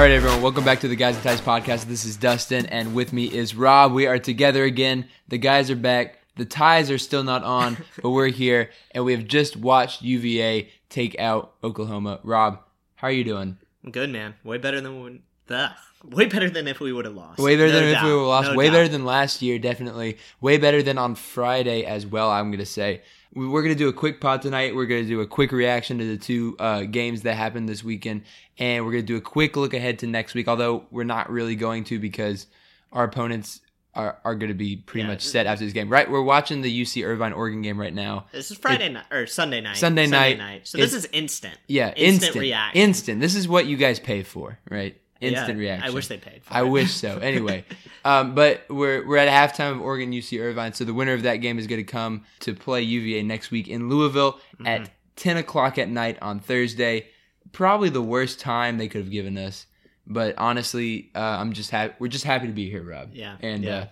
All right, everyone, welcome back to the Guys and Ties podcast. This is Dustin, and with me is Rob. We are together again. The guys are back. The ties are still not on, but we're here, and we have just watched UVA take out Oklahoma. Rob, how are you doing? I'm good, man. Way better than we, ugh. way better than if we would have lost. Way better No than if doubt. we were lost. No Way doubt. better than last year, definitely. Way better than on Friday as well. I'm gonna say We- we're gonna do a quick pod tonight. We're gonna do a quick reaction to the two uh, games that happened this weekend, and we're gonna do a quick look ahead to next week. Although we're not really going to because our opponents are, are gonna be pretty Yeah. much set after this game. Right? We're watching the UC Irvine Oregon game right now. This is Friday night or Sunday night. Sunday night. night. So this is instant. Yeah, instant, instant, reaction. instant. This is what you guys pay for, right? Yeah, Instant reaction. I wish they paid. For I it. wish so. Anyway, um, but we're we're at halftime of Oregon UC Irvine, so the winner of that game is going to come to play UVA next week in Louisville Mm-hmm. at ten o'clock at night on Thursday. Probably the worst time they could have given us, but honestly, uh, I'm just happy. We're just happy to be here, Rob. Yeah, and yeah. Uh,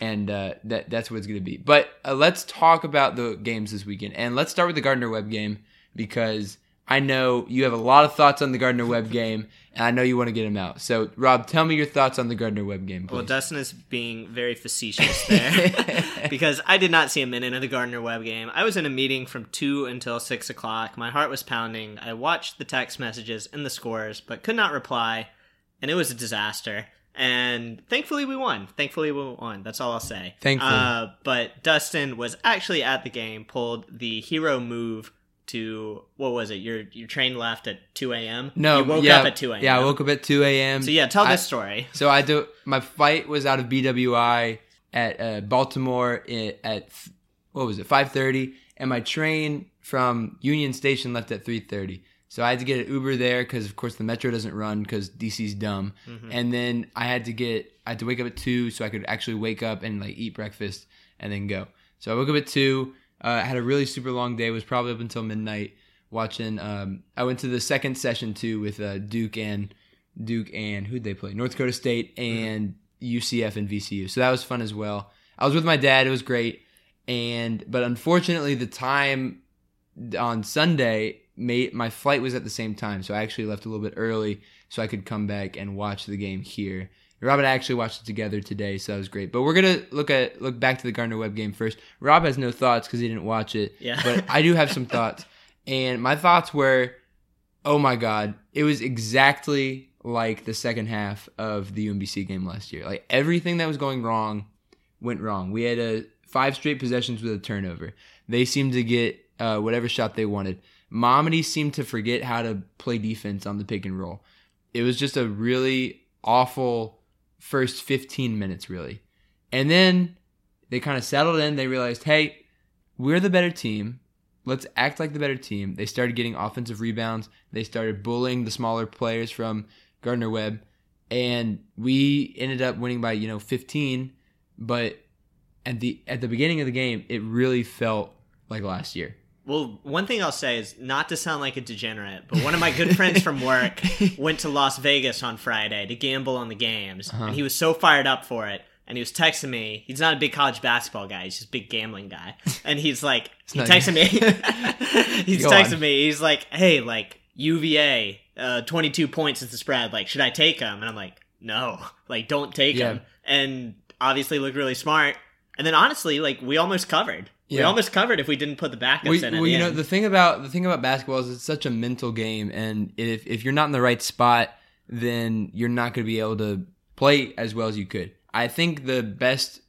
and uh, that that's what it's going to be. But uh, let's talk about the games this weekend, and let's start with the Gardner Webb game because I know you have a lot of thoughts on the Gardner Webb game, and I know you want to get them out. So, Rob, tell me your thoughts on the Gardner Webb game, please. Well, Dustin is being very facetious there because I did not see a minute of the Gardner Webb game. I was in a meeting from 2 until 6 o'clock. My heart was pounding. I watched the text messages and the scores, but could not reply, and it was a disaster. And thankfully, we won. Thankfully, we won. That's all I'll say. Thankfully. Uh, but Dustin was actually at the game, pulled the hero move to what was it? Your your train left at 2 a.m. no, you woke yeah, up at 2 a.m. Yeah, I woke up at two a.m. So yeah, tell I- this story. So I do. My flight was out of BWI at uh, Baltimore i- at what was it, five thirty, and my train from Union Station left at three thirty. So I had to get an Uber there because, of course, the metro doesn't run because DC's dumb. And then I had to get, I had to wake up at two so I could actually wake up and like eat breakfast and then go. So I woke up at two. Uh, had a really super long day. Was probably up until midnight watching. Um, I went to the second session too with uh, Duke and Duke and who'd they play? North Dakota State and UCF and VCU. So that was fun as well. I was with my dad. It was great. And but unfortunately, the time on Sunday, made my flight was at the same time, so I actually left a little bit early so I could come back and watch the game here. Rob and I actually watched it together today, so that was great. But we're gonna look at look back to the Gardner Webb game first. Rob has no thoughts because he didn't watch it. Yeah. But I do have some thoughts, and my thoughts were, oh my god, it was exactly like the second half of the UMBC game last year. Like everything that was going wrong went wrong. We had a five straight possessions with a turnover. They seemed to get uh, whatever shot they wanted. Mamadi seemed to forget how to play defense on the pick and roll. It was just a really awful first 15 minutes, really. And then they kind of settled in. They realized, hey, we're the better team. Let's act like the better team. They started getting offensive rebounds. They started bullying the smaller players from Gardner Webb. And we ended up winning by, you know, 15. But at the at the beginning of the game, it really felt like last year. Well, one thing I'll say is not to sound like a degenerate, but one of my good friends from work went to Las Vegas on Friday to gamble on the games, Uh-huh. and he was so fired up for it. And he was texting me. He's not a big college basketball guy. He's just a big gambling guy. And he's like, he texted me. he's Go texting on. me. He's like, hey, like UVA, uh, 22 points is the spread. Like, should I take him? And I'm like, no, like don't take Yeah. him, and obviously looked really smart. And then honestly, like we almost covered. We almost covered if we didn't put the backups Well, in. Well, the you know the thing about the thing about basketball is it's such a mental game, and if if you're not in the right spot, then you're not going to be able to play as well as you could. I think the best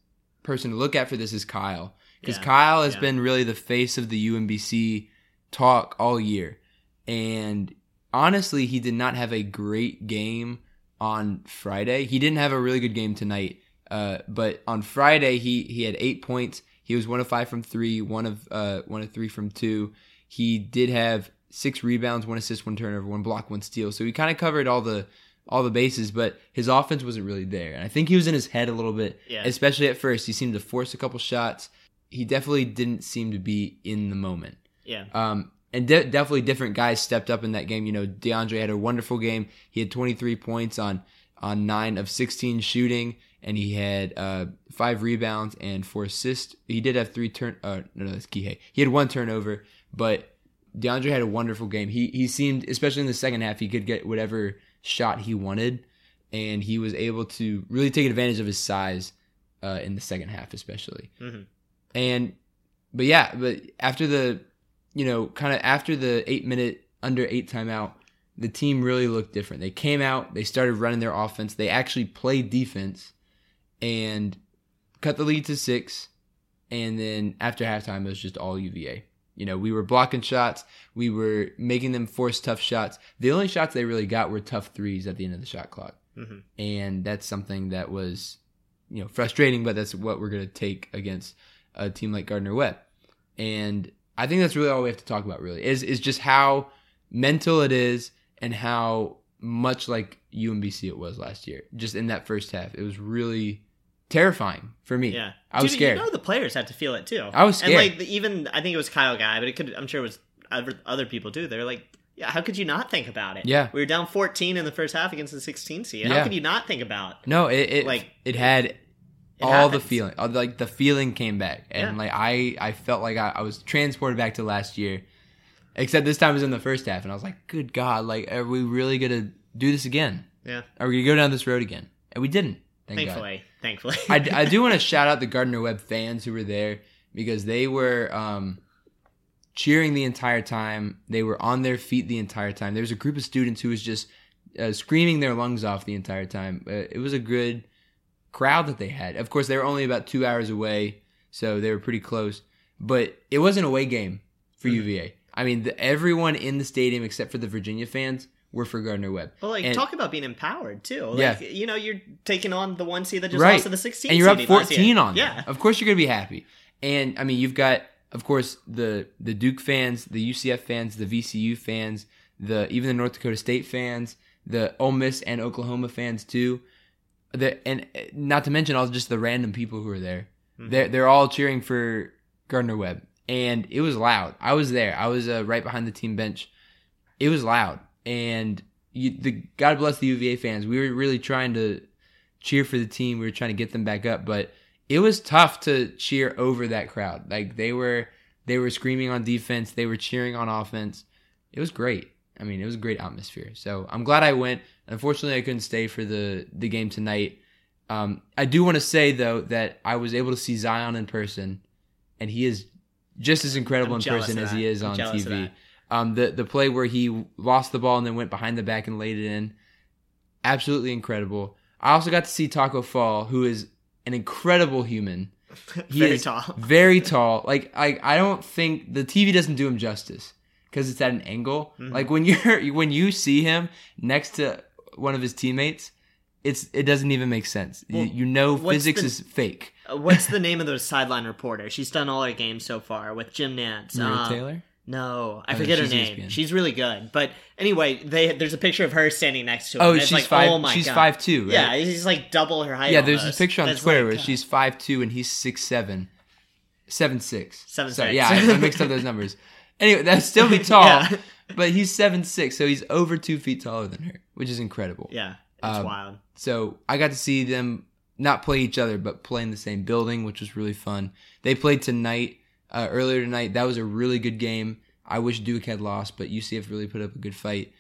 person to look at for this is Kyle, because Yeah. Kyle has Yeah. been really the face of the UMBC talk all year, and honestly, he did not have a great game on Friday. He didn't have a really good game tonight, uh, but on Friday he he had eight points. He was one of five from three, one of uh, one of three from two. He did have six rebounds, one assist, one turnover, one block, one steal. So he kind of covered all the all the bases, but his offense wasn't really there. And I think he was in his head a little bit, Yeah. especially at first. He seemed to force a couple shots. He definitely didn't seem to be in the moment. yeah, Um, and de- definitely different guys stepped up in that game. You know, DeAndre had a wonderful game. He had 23 points on on nine of 16 shooting, and he had uh, five rebounds and four assists. He did have three turn. Uh, no, no, that's Kihei. He had one turnover, but DeAndre had a wonderful game. He he seemed, especially in the second half, he could get whatever shot he wanted, and he was able to really take advantage of his size uh, in the second half, especially. Mhm. And but yeah, but after the you know kind of after the eight minute under eight timeout, the team really looked different. They came out, they started running their offense. They actually played defense and cut the lead to six. And then after halftime, it was just all UVA. You know, we were blocking shots. We were making them force tough shots. The only shots they really got were tough threes at the end of the shot clock. Mhm. And that's something that was, you know, frustrating, but that's what we're going to take against a team like Gardner Webb. And I think that's really all we have to talk about, really, is, is just how mental it is and how much like UMBC it was last year. Just in that first half, it was really terrifying for me. yeah. I was Dude, scared. You know the players had to feel it too. I was scared. And like even I think it was Kyle Guy, but it could I'm sure it was other, other people too. They're like, yeah, how could you not think about it? Yeah. we were down 14 in the first half against the 16 seed. Yeah. How could you not think about? No, it, it Like, it had all the feeling, like the feeling came back, and Yeah. like I I felt like I, I was transported back to last year, except this time it was in the first half, and I was like, good God, like are we really gonna do this again? Yeah, Are we gonna go down this road again? And we didn't. Thank God. thankfully, thankfully. I, I do want to shout out the Gardner Webb fans who were there because they were um, cheering the entire time. They were on their feet the entire time. There was a group of students who was just uh, screaming their lungs off the entire time. Uh, it was a good crowd that they had. Of course, they were only about two hours away, so they were pretty close. But it was an away game for UVA. I mean, the, everyone in the stadium except for the Virginia fans were for Gardner Webb. Well, like And- talk about being empowered too. Like, Yeah. you know, you're taking on the one seed that just right. lost to the 16 and you're up 14 on them. Yeah, Of course you're going to be happy. And I mean, you've got of course the the Duke fans, the UCF fans, the VCU fans, the even the North Dakota State fans, the Ole Miss and Oklahoma fans too. The and uh, not to mention all just the random people who are there. Mm-hmm. They're they're all cheering for Gardner Webb, and it was loud. I was there. I was uh, right behind the team bench. It was loud, and you, the God bless the UVA fans. We were really trying to cheer for the team. We were trying to get them back up, but it was tough to cheer over that crowd. Like they were they were screaming on defense, they were cheering on offense. It was great. I mean, it was a great atmosphere. So I'm glad I went. Unfortunately, I couldn't stay for the the game tonight. Um, I do want to say though that I was able to see Zion in person, and he is just as incredible I'm in person as he is I'm on TV. Um, the the play where he lost the ball and then went behind the back and laid it in, absolutely incredible. I also got to see Taco Fall, who is an incredible human. He Very is tall. very tall. Like I, I don't think the TV doesn't do him justice because it's at an angle. Mm-hmm. Like when you're when you see him next to one of his teammates, it's it doesn't even make sense. You, Well, you know physics the- is fake. What's the name of the sideline reporter? She's done all her games so far with Jim Nantz. Maria Uh, Taylor. No, I Oh, forget her name. ESPN. She's really good. But anyway, they there's a picture of her standing next to him. Oh, she's like, five. Oh my she's God. five two. Right? Yeah, he's like double her height. Yeah, there's almost. a picture on It's Twitter like, where she's five two and he's six seven, seven six. Seven Sorry, six. Yeah, I, I mixed up those numbers. Anyway, that's still be tall, Yeah. but he's seven six, so he's over two feet taller than her, which is incredible. Yeah, it's Um, wild. So I got to see them not play each other, but play in the same building, which was really fun. They played tonight, uh, earlier tonight. That was a really good game. I wish Duke had lost, but UCF really put up a good fight.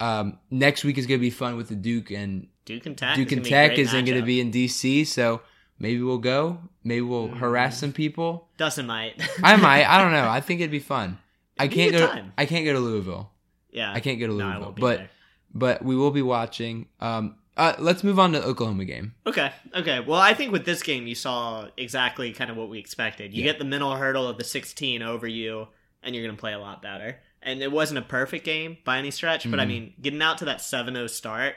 Um, next week is going to be fun with the Duke and Duke and Tech. Duke and gonna be a Tech isn't going to be in DC, so maybe we'll go. Maybe we'll Mm. harass some people. Dustin might. I might. I don't know. I think it'd be fun. I It'd a can't go. time. I can't go to Louisville. yeah. I can't go to No, I Louisville, be but there. but we will be watching. Um, uh, let's move on to the Oklahoma game. Okay. Okay. Well, I think with this game, you saw exactly kind of what we expected. You Yeah. get the mental hurdle of the 16 over you, and you're going to play a lot better. And it wasn't a perfect game by any stretch, but I Mhm. mean, getting out to that 7-0 start,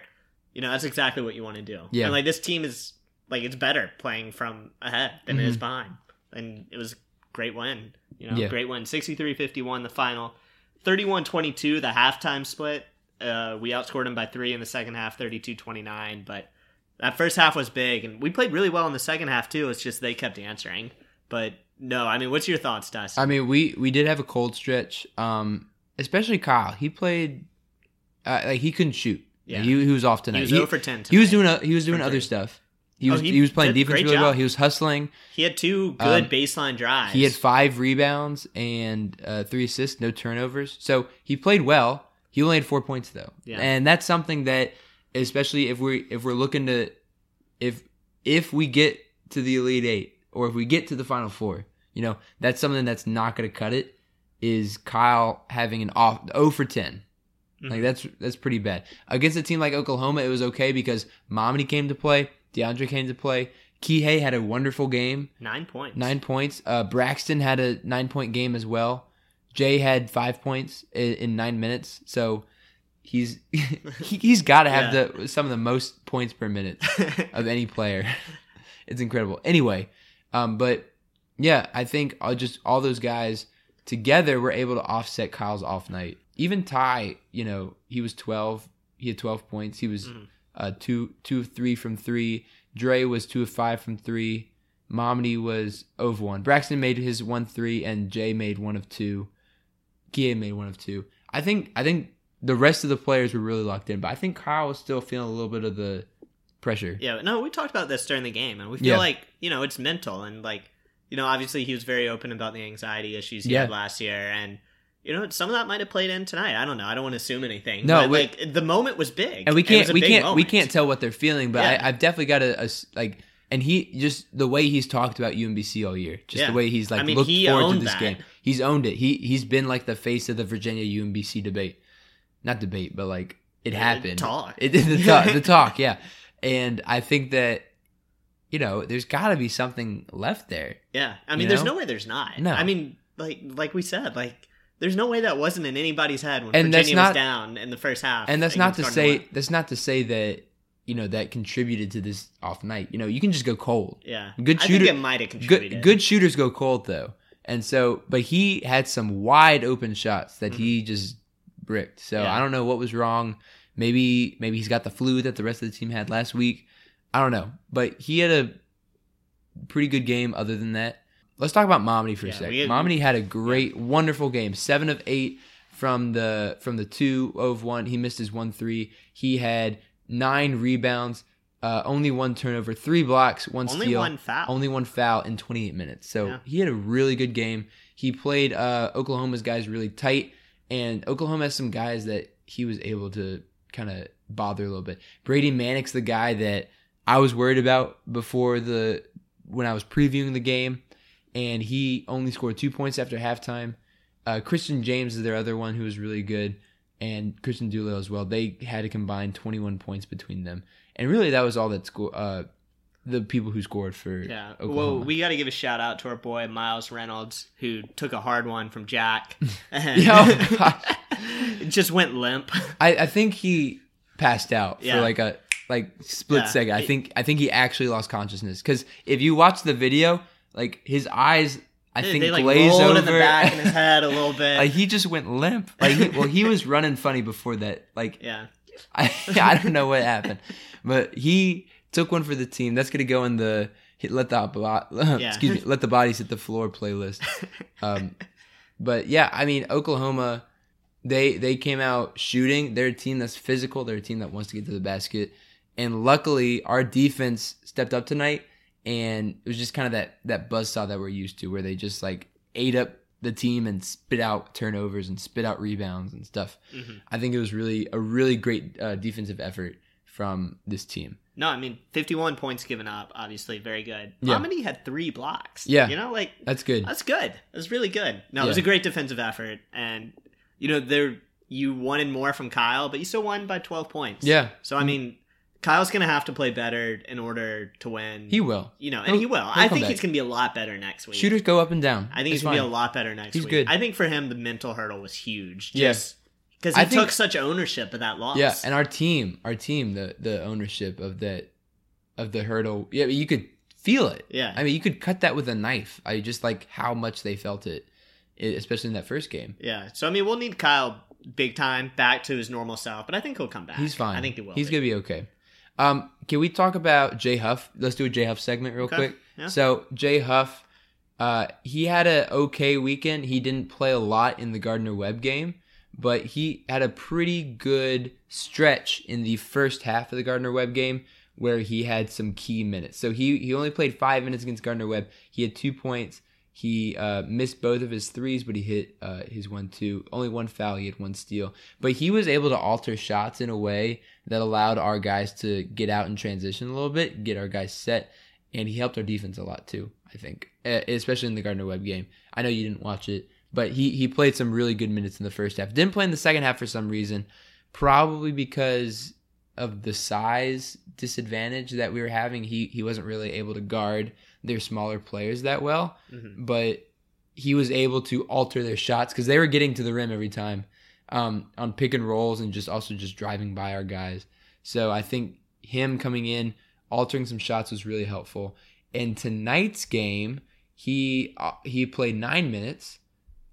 you know, that's exactly what you want to do. Yeah. And like this team is like it's better playing from ahead than it is Mhm. behind, and it was a great win. You know, Yeah. great win. 63-51 the final, 31-22 the halftime split. Uh, we outscored them by three in the second half, 32-29, but that first half was big, and we played really well in the second half too. It's just they kept answering. But no, I mean, what's your thoughts, Dustin? I mean, we we did have a cold stretch. Um, especially Kyle. He played uh, like he couldn't shoot. Yeah. he, he was off tonight. he was he, 0 for 10. he was doing a, he was doing other stuff. He Oh, was he he, was playing defense really well. He was hustling. He had two good Um, baseline drives. He had five rebounds and uh, three assists, no turnovers. So he played well. He only had four points though, Yeah. and that's something that, especially if we if we're looking to, if if we get to the elite eight or if we get to the final four, you know, that's something that's not going to cut it. Is Kyle having an off 0 for 10? Mm-hmm. Like that's that's pretty bad against a team like Oklahoma. It was okay because Mamadi came to play, DeAndre came to play. Kihei had a wonderful game. nine points. Nine points. Uh, Braxton had a nine point game as well. Jay had five points in, in nine minutes. So he's he, he's got to have Yeah. the some of the most points per minute of any player. it's incredible. Anyway, um, but yeah, I think I'll just all those guys together were able to offset Kyle's off night. Even Ty, you know, he was twelve. He had twelve points. He was Mhm. uh, two two of three from three. Dre was two of five from three. Mamadi was of one. Braxton made his one three, and Jay made one of two. Kie made one of two. I think I think the rest of the players were really locked in, but I think Kyle was still feeling a little bit of the pressure. Yeah, no, we talked about this during the game, and we feel Yeah. like you know it's mental, and like you know, obviously he was very open about the anxiety issues he Yeah. had last year, and you know some of that might have played in tonight. I don't know. I don't want to assume anything. No, but, we- like the moment was big, and we can't we can't we can't tell what they're feeling but Yeah. I, i've definitely got a, a like and he just the way he's talked about umbc all year just Yeah. the way he's like I mean, looked he forward to this that. game he's owned it he he's been like the face of the virginia umbc debate not debate but like it happened talk. it the talk the talk yeah and i think that you know there's got to be something left there Yeah, I mean, You there's no way there's not. No. I mean, like like we said, like there's no way that wasn't in anybody's head when And Virginia not- was down in the first half. and that's not to say that's not to say that you know that contributed to this off night. You know you can just go cold. Yeah, good I shooter- think it might have contributed. good good shooters go cold though. And so but he had some wide open shots that he just bricked. So Mm-hmm. Yeah. i don't know what was wrong. Maybe maybe he's got the flu that the rest of the team had last week. I don't know. But he had a pretty good game other than that. Let's talk about Mamadi for Yeah, a second had- Mamadi had a great wonderful game. Seven of eight from the from the two of one. He missed his one three. He had nine rebounds uh, only one turnover, three blocks, one Only steal, one foul. only one foul in 28 minutes. So Yeah. he had a really good game. He played uh, Oklahoma's guys really tight, and Oklahoma has some guys that he was able to kind of bother a little bit. Brady Manek's the guy that I was worried about before the when I was previewing the game, and he only scored two points after halftime. Uh, Christian James is their other one who was really good, and Christian Doolittle as well. They had a combined 21 points between them, and really that was all that score. Uh, the people who scored for Yeah. Oklahoma. Well, we got to give a shout out to our boy Miles Reynolds, who took a hard one from Jack. It just went limp. I, I think he passed out Yeah. for like a like split Yeah. second. I think I think he actually lost consciousness because if you watch the video, like his eyes, I think they like over. in the back in his head a little bit. like he just went limp. Like he, well, he was running funny before that. Like yeah. I I don't know what happened, but he took one for the team. That's gonna go in the hit, let the bo- excuse me let the bodies hit the floor playlist. Um, but yeah, I mean Oklahoma, they they came out shooting. They're a team that's physical. They're a team that wants to get to the basket, and luckily our defense stepped up tonight, and it was just kind of that that buzzsaw that we're used to, where they just like ate up the team and spit out turnovers and spit out rebounds and stuff. Mm-hmm. I think it was really a really great uh, defensive effort from this team. No, I mean, 51 points given up, obviously very good. Yeah. Had three blocks. Yeah. You know, like, That's good. that's good. That's really good. No, it was a great defensive effort. And, you know, there you wanted more from Kyle, but you still won by 12 points. Yeah. So, I mean, Kyle's going to have to play better in order to win. He will. You know, and He'll- he will. I think back. he's going to be a lot better next week. Shooters go up and down. I think he's to be a lot better next He's week. good. I think for him, the mental hurdle was huge. Just because he I think- took such ownership of that loss. Yeah, and our team, our team, the the ownership of that of the hurdle. Yeah, you could feel it. Yeah. I mean, you could cut that with a knife. I just like how much they felt it, especially in that first game. Yeah. So I mean, we'll need Kyle big time back to his normal self, but I think he'll come back. He's fine. I think he will. He's be. gonna be okay. Um, can we talk about Jay Huff? Let's do a Jay Huff segment real Okay, quick. yeah. So Jay Huff, uh, he had a okay weekend. He didn't play a lot in the Gardner Webb game, but he had a pretty good stretch in the first half of the Gardner Webb game where he had some key minutes. So he he only played five minutes against Gardner Webb. He had two points. He uh, missed both of his threes, but he hit uh, his one two. Only one foul. He had one steal, but he was able to alter shots in a way that allowed our guys to get out and transition a little bit, get our guys set, and he helped our defense a lot too. I think, especially in the Gardner Webb game. I know you didn't watch it, but he he played some really good minutes in the first half. Didn't play in the second half for some reason, probably because of the size disadvantage that we were having. He he wasn't really able to guard their smaller players that well, Mhm. but he was able to alter their shots because they were getting to the rim every time um, on pick and rolls and just also just driving by our guys. So I think him coming in, altering some shots was really helpful. And tonight's game, he uh, he played nine minutes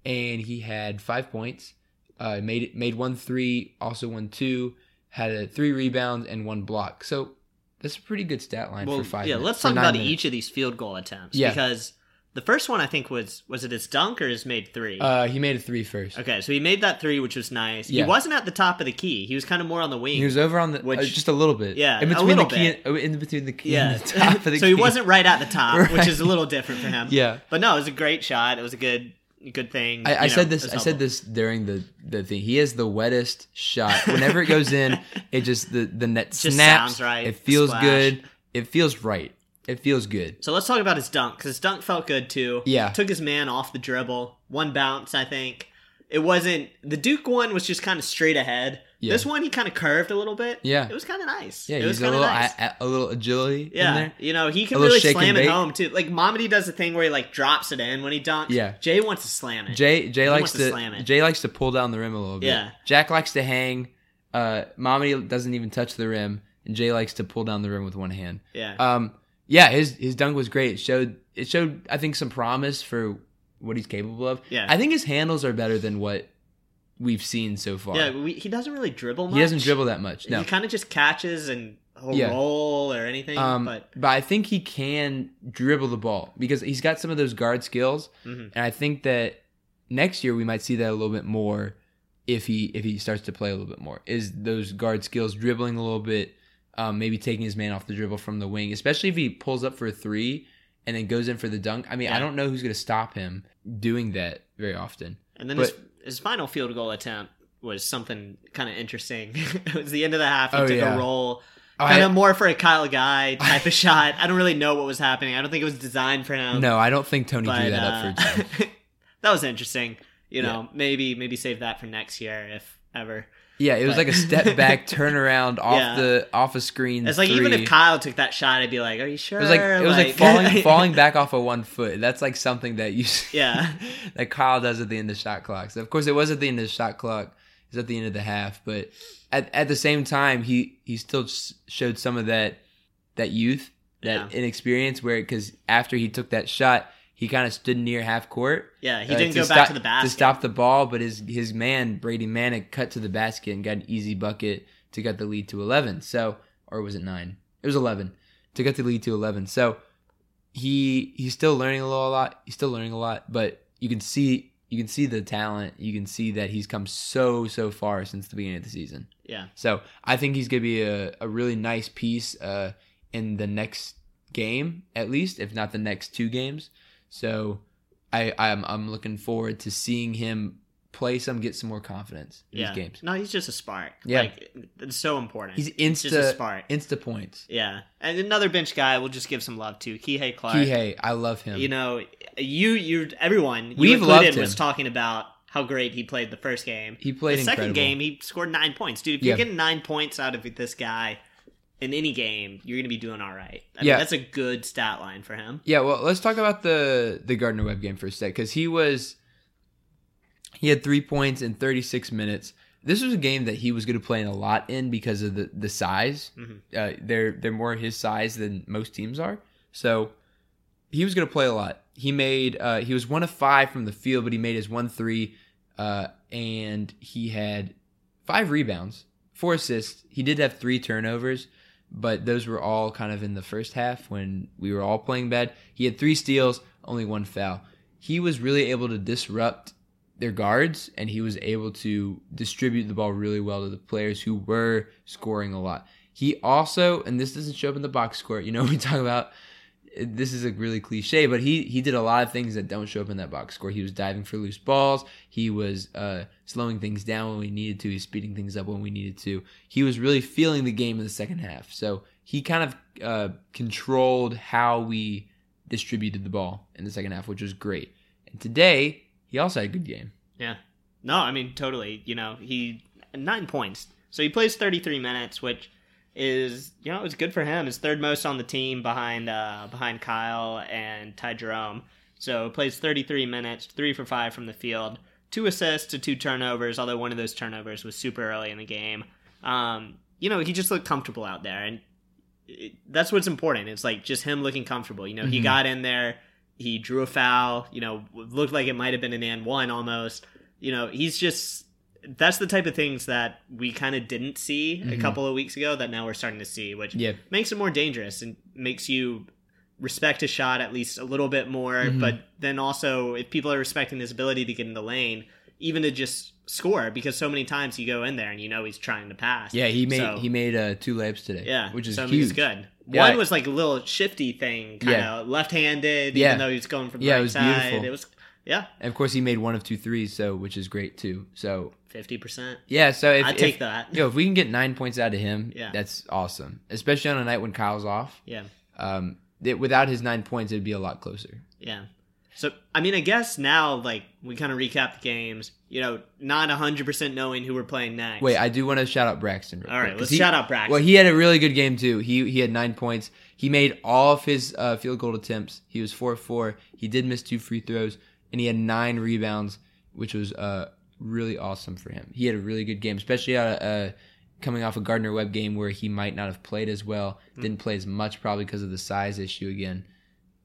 and he had five points. Uh, made made one three, also one two, had a three rebounds and one block. So that's a pretty good stat line Well, for five. yeah. minutes- Let's talk about minutes. each of these field goal attempts. Yeah. Because the first one I think was was it his dunk or his made three? Uh, he made a three first. okay, so he made that three, which was nice. Yeah. He wasn't at the top of the key. He was kind of more on the wing. He was over on the Which- uh, just a little bit. Yeah, in between the key, and, in between the key yeah. the top of the so key. he wasn't right at the top, which is a little different for him. Yeah. But no, it was a great shot. It was a good good thing. I, I know, said this. I said this during the the thing. He has the wettest shot. Whenever it goes in, it just the the net snaps. sounds right. It feels Splash. good. It feels right. It feels good. So let's talk about his dunk because his dunk felt good too. Yeah. took his man off the dribble, one bounce. I think it wasn't the Duke one was just kind of straight ahead. Yeah. This one he kind of curved a little bit. Yeah. it was kind of nice. Yeah, it was kind of little nice. a, little agility. in yeah, there. you know he can really slam it home too. Like Mamadi does the thing where he like drops it in when he dunks. Yeah. Jay wants to slam it. Jay Jay He likes to slam it. Jay likes to pull down the rim a little bit. Yeah. Jack likes to hang. Uh, Mamadi doesn't even touch the rim, and Jay likes to pull down the rim with one hand. Yeah. Um, yeah, his his dunk was great. It showed it showed I think some promise for what he's capable of. Yeah. I think his handles are better than what we've seen so far. yeah, we, he doesn't really dribble much. he doesn't dribble that much. No. He kind of just catches and Yeah. roll or anything. Um, but but I think he can dribble the ball because he's got some of those guard skills, Mhm. and I think that next year we might see that a little bit more if he if he starts to play a little bit more. Is those guard skills dribbling a little bit, um, maybe taking his man off the dribble from the wing, especially if he pulls up for a three and then goes in for the dunk. I mean, I don't know who's going to stop him doing that very often. And then But- his, his final field goal attempt was something kind of interesting. it was the end of the half. He Oh, took yeah. a roll, Oh, kind I- of more for a Kyle Guy type of shot. I don't really know what was happening. I don't think it was designed for him. No, I don't think Tony but drew that uh, up for himself. that was interesting. You know, maybe maybe save that for next year if ever. Yeah, it was But- like a step back, turnaround off Yeah. the off a screen. It's like even if Kyle took that shot, I'd be like, "Are you sure?" It was like it was like, falling falling back off of one foot. That's like something that you Yeah. that Kyle does at the end of shot clock. So of course it was at the end of the shot clock. It's at the end of the half, but at at the same time he he still showed some of that that youth, that Yeah. inexperience where cuz after he took that shot, he kind of stood near half court. Yeah, he uh, didn't to go stop- back to the basket. to stop the ball, but his his man Brady Manek cut to the basket and got an easy bucket to get the lead to eleven. So, or was it nine? It was eleven to get the lead to eleven. So he he's still learning a little a lot. He's still learning a lot, but you can see you can see the talent. You can see that he's come so so far since the beginning of the season. Yeah. So I think he's gonna be a, a really nice piece uh, in the next game, at least, if not the next two games. So I I'm I'm looking forward to seeing him play some, get some more confidence in yeah. these games. No, he's just a spark. Yeah. Like it's so important. He's It's just a insta spark. insta points. yeah. And another bench guy we'll just give some love to. Kihei Clark. Kihei, I love him. You know, you you everyone We've included loved him. was talking about how great he played the first game. He played the second game. He scored nine points, dude. If Yeah. you're getting nine points out of this guy in any game, you're gonna be doing all right. I mean, Yeah. that's a good stat line for him. Yeah, well, let's talk about the the Gardner Webb game for a sec because he was he had three points in 36 minutes. This was a game that he was going to play in a lot in because of the the size. Uh, they're they're more his size than most teams are, so he was going to play a lot. He made uh, he was one of five from the field, but he made his one three, uh, and he had five rebounds, four assists. He did have three turnovers, but those were all kind of in the first half when we were all playing bad. He had three steals, only one foul. He was really able to disrupt their guards and he was able to distribute the ball really well to the players who were scoring a lot. He also, and this doesn't show up in the box score, you know, we talk about this is a really cliche, but he he did a lot of things that don't show up in that box score. He was diving for loose balls. He was uh, slowing things down when we needed to. He's speeding things up when we needed to. He was really feeling the game in the second half. So he kind of uh, controlled how we distributed the ball in the second half, which was great. And today he also had a good game. Yeah. No, I mean totally. You know, he nine points. So he plays 33 minutes, which is you know it's good for him. His third most on the team behind uh, behind Kyle and Ty Jerome. So plays 33 minutes, three for five from the field, two assists to two turnovers. Although one of those turnovers was super early in the game. Um, you know, he just looked comfortable out there, and it, that's what's important. It's like just him looking comfortable. You know, he got in there, he drew a foul. You know, looked like it might have been an and one almost. You know, he's just that's the type of things that we kind of didn't see a couple of weeks ago that now we're starting to see, which Yeah. makes it more dangerous and makes you respect his shot at least a little bit more. But then also, if people are respecting his ability to get in the lane, even to just score, because so many times you go in there and you know he's trying to pass. Yeah, he made So- he made uh, two layups today. yeah, which is so, huge. Good. Yeah. One was like a little shifty thing, kind Yeah. of left-handed, Yeah. even though he was going from the Yeah, it right was side. beautiful. It was yeah, And of course, he made one of two threes, so which is great too. So fifty percent. yeah, so if I'd take if- that. Yo, if we can get nine points out of him, Yeah. that's awesome. Especially on a night when Kyle's off. Yeah, Um, it, without his nine points, it'd be a lot closer. yeah. So I mean, I guess now like we kind of recap the games. You know, not hundred percent knowing who we're playing next. Wait, I do want to shout out Braxton. Real All right, quick, let's he- shout out Braxton. Well, he had a really good game too. He he had nine points. He made all of his uh, field goal attempts. He was four four. He did miss two free throws, and he had nine rebounds, which was uh really awesome for him. He had a really good game, especially out of, uh, coming off a Gardner Webb game where he might not have played as well. Hmm. Didn't play as much probably because of the size issue again.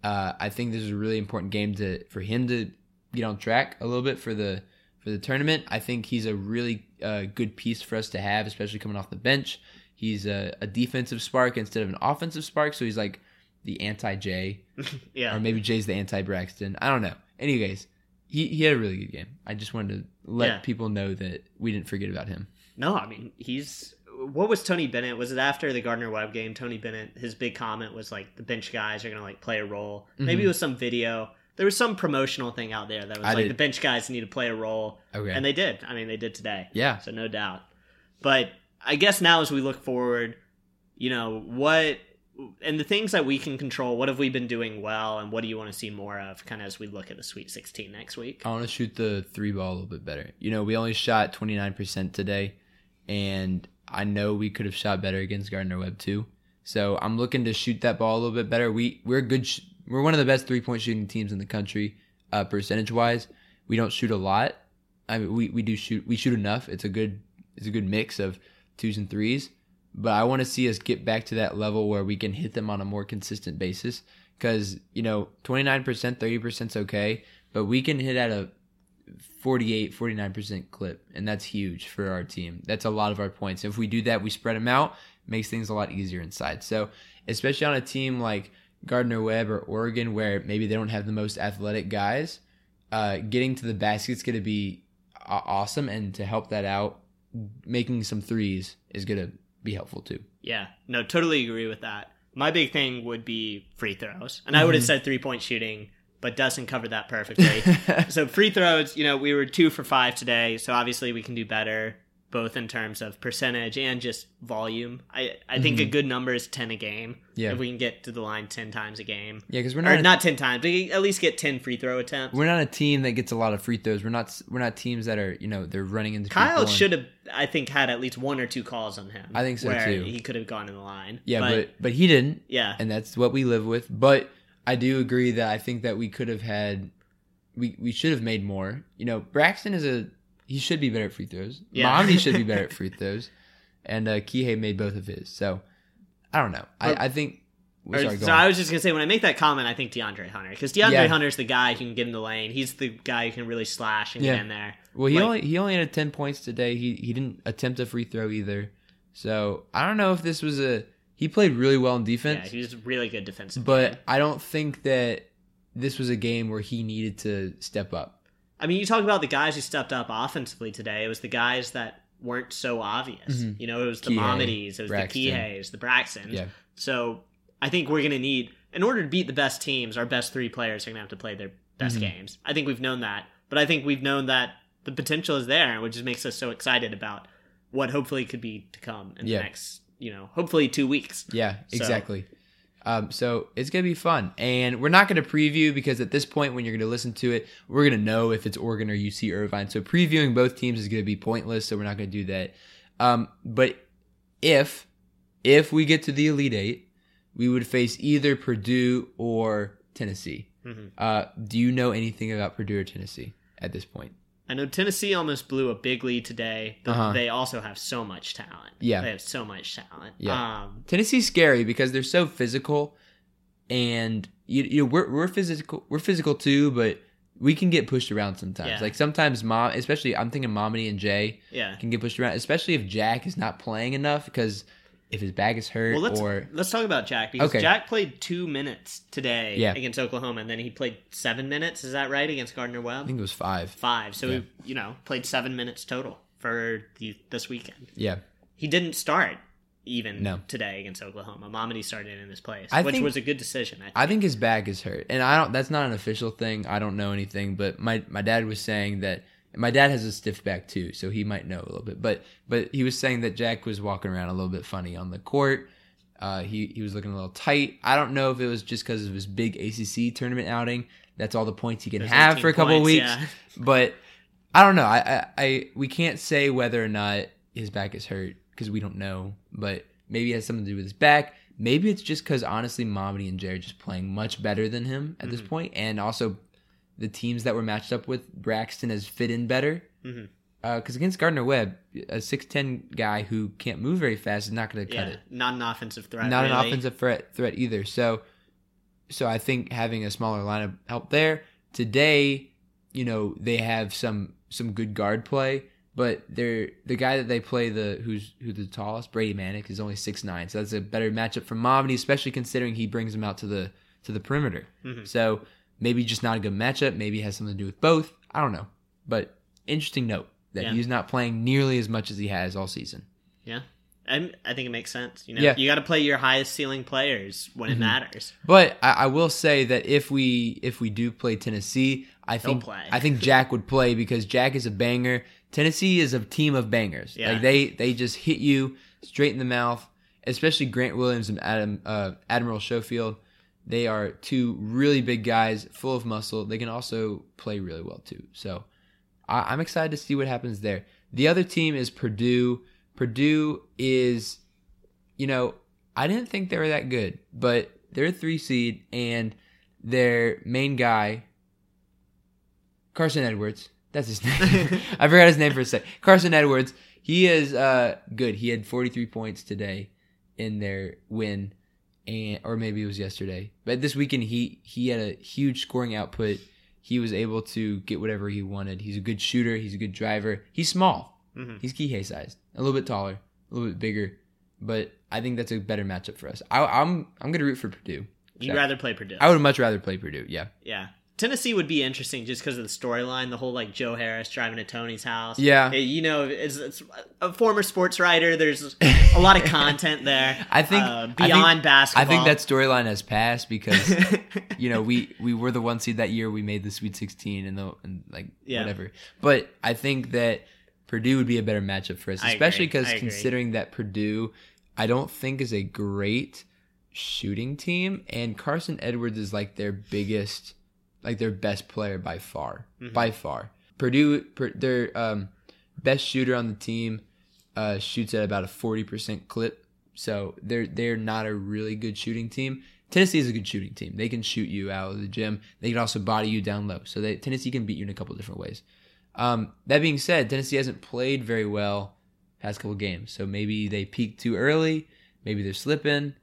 Uh, I think this is a really important game to for him to get on track a little bit for the for the tournament. I think he's a really uh, good piece for us to have, especially coming off the bench. He's a, a defensive spark instead of an offensive spark, so he's like the anti Jay, yeah, or maybe Jay's the anti Braxton. I don't know. Anyways, he, he had a really good game. I just wanted to let Yeah. people know that we didn't forget about him. No, I mean he's. What was Tony Bennett? Was it after the Gardner Webb game? Tony Bennett, his big comment was like the bench guys are gonna like play a role. Mm-hmm. Maybe it was some video. There was some promotional thing out there that was I like did- the bench guys need to play a role, Okay. and they did. I mean, they did today. Yeah. So no doubt. But I guess now as we look forward, you know what, and the things that we can control. What have we been doing well, and what do you want to see more of? Kind of as we look at the Sweet 16 next week. I want to shoot the three ball a little bit better. You know, we only shot 29% today, and I know we could have shot better against Gardner Webb too. So I'm looking to shoot that ball a little bit better. We we're good. Sh- we're one of the best three point shooting teams in the country, uh, percentage wise. We don't shoot a lot. I mean, we, we do shoot. We shoot enough. It's a good it's a good mix of twos and threes. But I want to see us get back to that level where we can hit them on a more consistent basis. Because you know, 29%, 30% is okay, but we can hit at a 48 49% clip and that's huge for our team. That's a lot of our points. If we do that we spread them out makes things a lot easier inside. So especially on a team like gardner webb or oregon where maybe they don't have the most athletic guys uh, getting to the basket's going to be awesome and to help that out making some threes is going to be helpful too. Yeah, no, totally agree with that. My big thing would be free throws, and I would have mm-hmm. said three point shooting but doesn't cover that perfectly. so free throws, you know, we were two for five today, so obviously we can do better, both in terms of percentage and just volume. I I think a good number is ten a game. Mm-hmm. Yeah. if we can get to the line ten times a game. Yeah, because we're Or not not ten times, but at least get ten free throw attempts. we're not a team that gets a lot of free throws. We're not we're not teams that are you know they're running into Kyle should have, I think, had at least one or two calls on him. I think so, where too. He could have gone in the line. Yeah, but, but he didn't. yeah, and that's what we live with. But I do agree that I think that we could have had, we we should have made more. You know, Braxton is a he should be better at free throws. Yeah. Should be better at free throws, and uh, Kihei made both of his. So I don't know. I, Or- I think. Or- Sorry, go so. I was just gonna say when I make that comment, I think DeAndre Hunter because DeAndre Yeah. Hunter's the guy who can get in the lane. He's the guy who can really slash and Yeah. get in there. well, he like- only he only had ten points today. He he didn't attempt a free throw either. So I don't know if this was a. He played really well in Yeah, defense, he was really good defensive. but I don't think that this was a game where he needed to step up. I mean, you talk about the guys who stepped up offensively today. It was the guys that weren't so obvious. You know, it was the Mamadis, it was Braxton. the Kiheis, the Braxtons. Yeah. So I think we're gonna need in order to beat the best teams, our best three players are gonna have to play their best Mm-hmm. games. I think we've known that, but I think we've known that the potential is there, which just makes us so excited about what hopefully could be to come in Yeah. the next, you know, hopefully two weeks. Yeah, So- exactly. Um, so it's gonna be fun, and we're not gonna preview because at this point, when you're gonna listen to it, we're gonna know if it's Oregon or UC Irvine. So previewing both teams is gonna be pointless. So we're not gonna do that. Um, but if if we get to the Elite Eight, we would face either Purdue or Tennessee. Mm-hmm. Uh, do you know anything about Purdue or Tennessee at this point? I know Tennessee almost blew a big lead today, but Uh-huh. they also have so much talent. Yeah. they have so much talent. Yeah. Um, Tennessee's scary because they're so physical, and you, you know, we're we're physical we're physical too, but we can get pushed around sometimes. Yeah. Like sometimes mom, especially I'm thinking Mamadi and Jay yeah. can get pushed around, especially if Jack is not playing enough because if his back is hurt Well, let's or let's talk about Jack because Okay. Jack played two minutes today Yeah. against Oklahoma, and then he played seven minutes. Is that right against Gardner Webb? I think it was five. Five. So Yeah. he, you know, played seven minutes total for the, this weekend. Yeah, He didn't start even No. today against Oklahoma. Mamadi started in his place, I which think- was a good decision. I think. I think his back is hurt, and I don't. That's not an official thing. I don't know anything, but my my dad was saying that my dad has a stiff back too, so he might know a little bit. But but he was saying that Jack was walking around a little bit funny on the court. Uh, he he was looking a little tight. I don't know if it was just because of his big ACC tournament outing. That's all the points he can Those have for a couple points, weeks. yeah. But I don't know. I, I I we can't say whether or not his back is hurt because we don't know. But maybe it has something to do with his back. Maybe it's just because honestly, Mamadi and Jay are just playing much better than him at Mm-hmm. this point, and also the teams that were matched up with Braxton has fit in better. Mm-hmm. Because against Gardner Webb, a six ten guy who can't move very fast is not going to cut it. not an offensive threat. Not an offensive threat threat either. So, so I think having a smaller lineup helped there. Today, you know, they have some some good guard play, but they're the guy that they play the who's who's the tallest Brady Manek is only six nine, so that's a better matchup for Mamadi, especially considering he brings him out to the to the perimeter. Mm-hmm. So maybe just not a good matchup. Maybe it has something to do with both. I don't know, but interesting note that Yeah. he's not playing nearly as much as he has all season. Yeah. I, I think it makes sense. You know, Yeah. Mm-hmm. you got to play your highest ceiling players when it matters. But I, I will say that if we if we do play Tennessee, I think play. I think Jack would play because Jack is a banger. Tennessee is a team of bangers. Yeah. Like they they just hit you straight in the mouth. Especially Grant Williams and Adam uh, Admiral Schofield. They are two really big guys, full of muscle. They can also play really well too. So I, I'm excited to see what happens there. The other team is Purdue. Purdue is, you know, I didn't think they were that good, but they're a three seed, and their main guy, Carson Edwards, that's his name. I forgot his name for a sec. Carson Edwards, he is uh, good. He had 43 points today in their win, and or maybe it was yesterday. But this weekend, he he had a huge scoring output. He was able to get whatever he wanted. He's a good shooter. He's a good driver. He's small. Mm-hmm. He's Kihei sized, a little bit taller, a little bit bigger, but I think that's a better matchup for us. I, I'm I'm gonna root for Purdue. You'd rather play Purdue. I would much rather play Purdue. Yeah, yeah. Tennessee would be interesting just because of the storyline, the whole like Joe Harris driving to Tony's house. Yeah. Eh, you know, it's, it's a former sports writer. There's a lot of content there. I think uh, I beyond think- basketball. I think that storyline has passed because you know we we were the one seed that year. We made the Sweet 16 and the and like Yeah. whatever. But I think that Purdue would be a better matchup for us, especially because considering that Purdue, I don't think is a great shooting team, and Carson Edwards is like their biggest, like their best player by far, Mm-hmm. by far. Purdue, per, their um, best shooter on the team, uh, shoots at about a forty percent clip. So they're they're not a really good shooting team. Tennessee is a good shooting team. They can shoot you out of the gym. They can also body you down low. So they, Tennessee can beat you in a couple different ways. Um, that being said, Tennessee hasn't played very well past couple games. So maybe they peaked too early. Maybe they're slipping.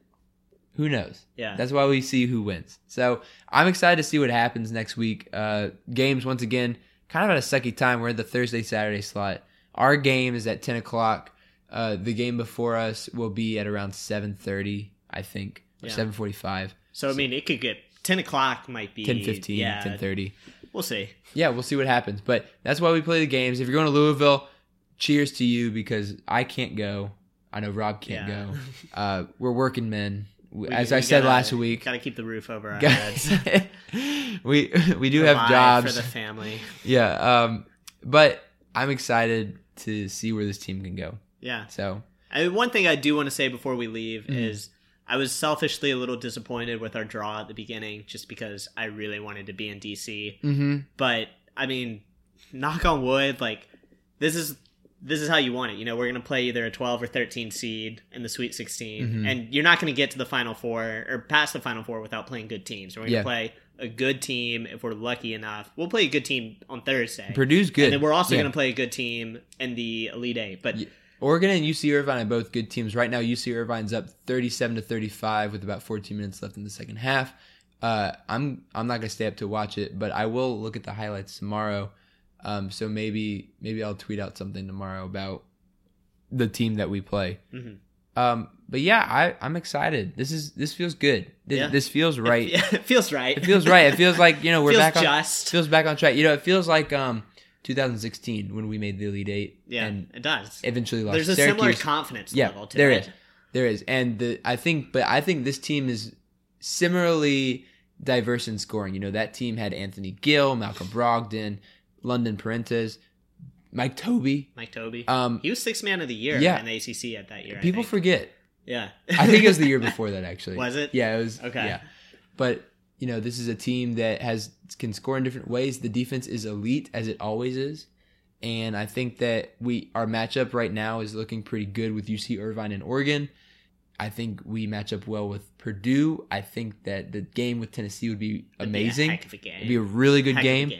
Who knows? Yeah. That's why we see who wins. So I'm excited to see what happens next week. Uh, games once again, kind of at a sucky time. We're in the Thursday Saturday slot. Our game is at 10 o'clock. Uh, the game before us will be at around 7:30, I think, or Yeah. 7:45, So I mean, it could get ten o'clock. Might be 10:15, Yeah, 10:30. We'll see. Yeah, we'll see what happens. But that's why we play the games. If you're going to Louisville, cheers to you because I can't go. I know Rob can't Yeah. go. Uh, we're working men. We- As we I said last week, gotta keep the roof over our heads. we we do have jobs. for the family. yeah, um, but I'm excited to see where this team can go. Yeah. So I one thing I do want to say before we leave Mm-hmm. is I was selfishly a little disappointed with our draw at the beginning, just because I really wanted to be in DC. mhm. But I mean, knock on wood, like this is this is how you want it. You know, we're gonna play either a 12 or 13 seed in the Sweet 16, Mm-hmm. and you're not gonna get to the Final Four or past the Final Four without playing good teams. So we're gonna Yeah. play a good team if we're lucky enough. We'll play a good team on Thursday. Purdue's good. And then we're also Yeah. going to play a good team in the Elite Eight. But Yeah. Oregon and UC Irvine are both good teams. Right now, UC Irvine's up 37 to 35 with about 14 minutes left in the second half. Uh, I'm I'm not gonna stay up to watch it, but I will look at the highlights tomorrow. Um, so maybe maybe I'll tweet out something tomorrow about the team that we play. Mhm. Um, but yeah, I I'm excited. This is this feels good. This, Yeah. this feels right. Yeah, it feels right. It feels right. It feels like you know we're back on. just. Feels back on track. You know, it feels like um 2016 when we made the Elite Eight. yeah, and it does. eventually lost. There's a Syracuse. similar confidence Yeah, level to there it. is, there is, and the I think, but I think this team is similarly diverse in scoring. You know, that team had Anthony Gill, Malcolm Brogdon, London Perrantes, Mike Tobey. Mike Tobey. Um, he was sixth man of the year yeah. in the ACC at that year. People forget. Yeah. I think it was the year before that actually. Was it? Yeah, it was. Okay. Yeah, but you know, this is a team that has can score in different ways. The defense is elite as it always is. And I think that we our matchup right now is looking pretty good with UC Irvine and Oregon. I think we match up well with Purdue. I think that the game with Tennessee would be It'd be a amazing. heck of a game. It'd be a really good a game,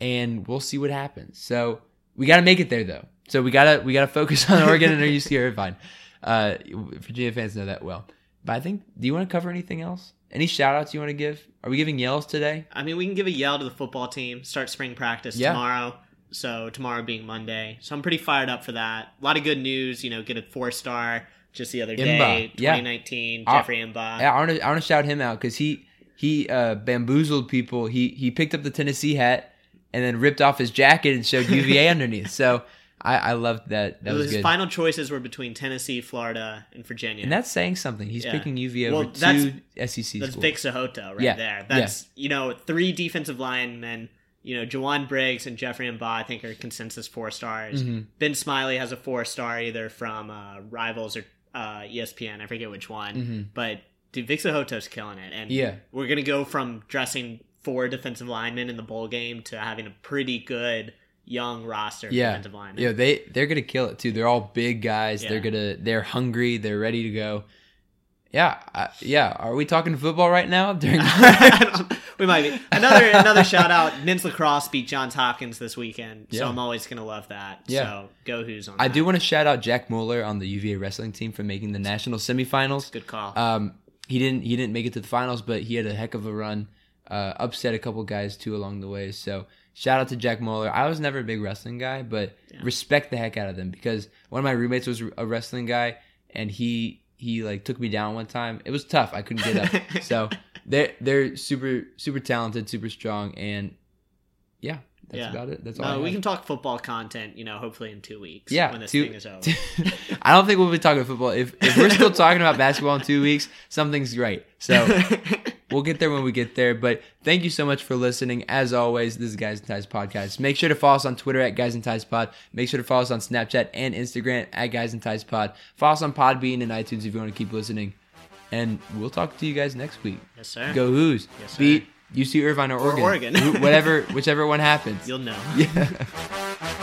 and we'll see what happens. So we got to make it there, though. So we gotta we gotta focus on Oregon and our UC Irvine. Uh, Virginia fans know that well. But I think, do you want to cover anything else? Any shout outs you want to give? Are we giving yells today? I mean, we can give a yell to the football team. Start spring practice Yeah. tomorrow. So tomorrow being Monday, so I'm pretty fired up for that. A lot of good news. You know, get a four star just the other day. Imba, yeah. 2019, Uh, Jeffrey Imba. Yeah, I want to I want to shout him out because he he uh, bamboozled people. He he picked up the Tennessee hat and then ripped off his jacket and showed UVA underneath. So I I loved that. That was His good. final choices were between Tennessee, Florida, and Virginia. and that's saying something. He's Yeah. picking UVA Well, over that's- two SEC That's schools. Vic So'oto right Yeah, there. That's you know three defensive linemen. You know, Jowon Briggs and Jeffrey Mba, I think are consensus four stars. Mm-hmm. Ben Smiley has a four star either from uh, Rivals or uh, ESPN. I forget which one. But dude, Vic So'oto's killing it, and Mm-hmm. Yeah. we're gonna go from dressing four defensive linemen in the bowl game to having a pretty good young roster yeah, defensive linemen. yeah, they they're gonna kill it too. They're all big guys. Yeah. They're gonna they're hungry. They're ready to go. Yeah, uh, yeah. Are we talking football right now? During we might be another another shout out. Men's lacrosse beat Johns Hopkins this weekend, so Yeah. I'm always gonna love that. Yeah. So go Hoos on. I that. do want to shout out Jack Mueller on the UVA wrestling team for making the national semifinals. Good call. Um, he didn't he didn't make it to the finals, but he had a heck of a run. Uh, upset a couple guys too along the way. So shout out to Jack Mueller. I was never a big wrestling guy, but respect the heck out of them because one of my roommates was a wrestling guy, and he he like took me down one time. It was tough. I couldn't get up. so they're they're super super talented, super strong, and yeah, that's Yeah. about it. That's all. No, we can talk football content, you know, hopefully in two weeks. Yeah, when this two- thing is over. I don't think we'll be talking football. If if we're still talking about basketball in two weeks, something's great. So we'll get there when we get there. But thank you so much for listening. As always, this is Guys and Ties Podcast. Make sure to follow us on Twitter at Guys and Ties Pod. Make sure to follow us on Snapchat and Instagram at Guys and Ties Pod. Follow us on Podbean and iTunes if you want to keep listening. And we'll talk to you guys next week. yes, sir. Go Hoos. Yes, sir. Beat UC Irvine or Oregon. Oregon. Whatever, whichever one happens. You'll know. Yeah.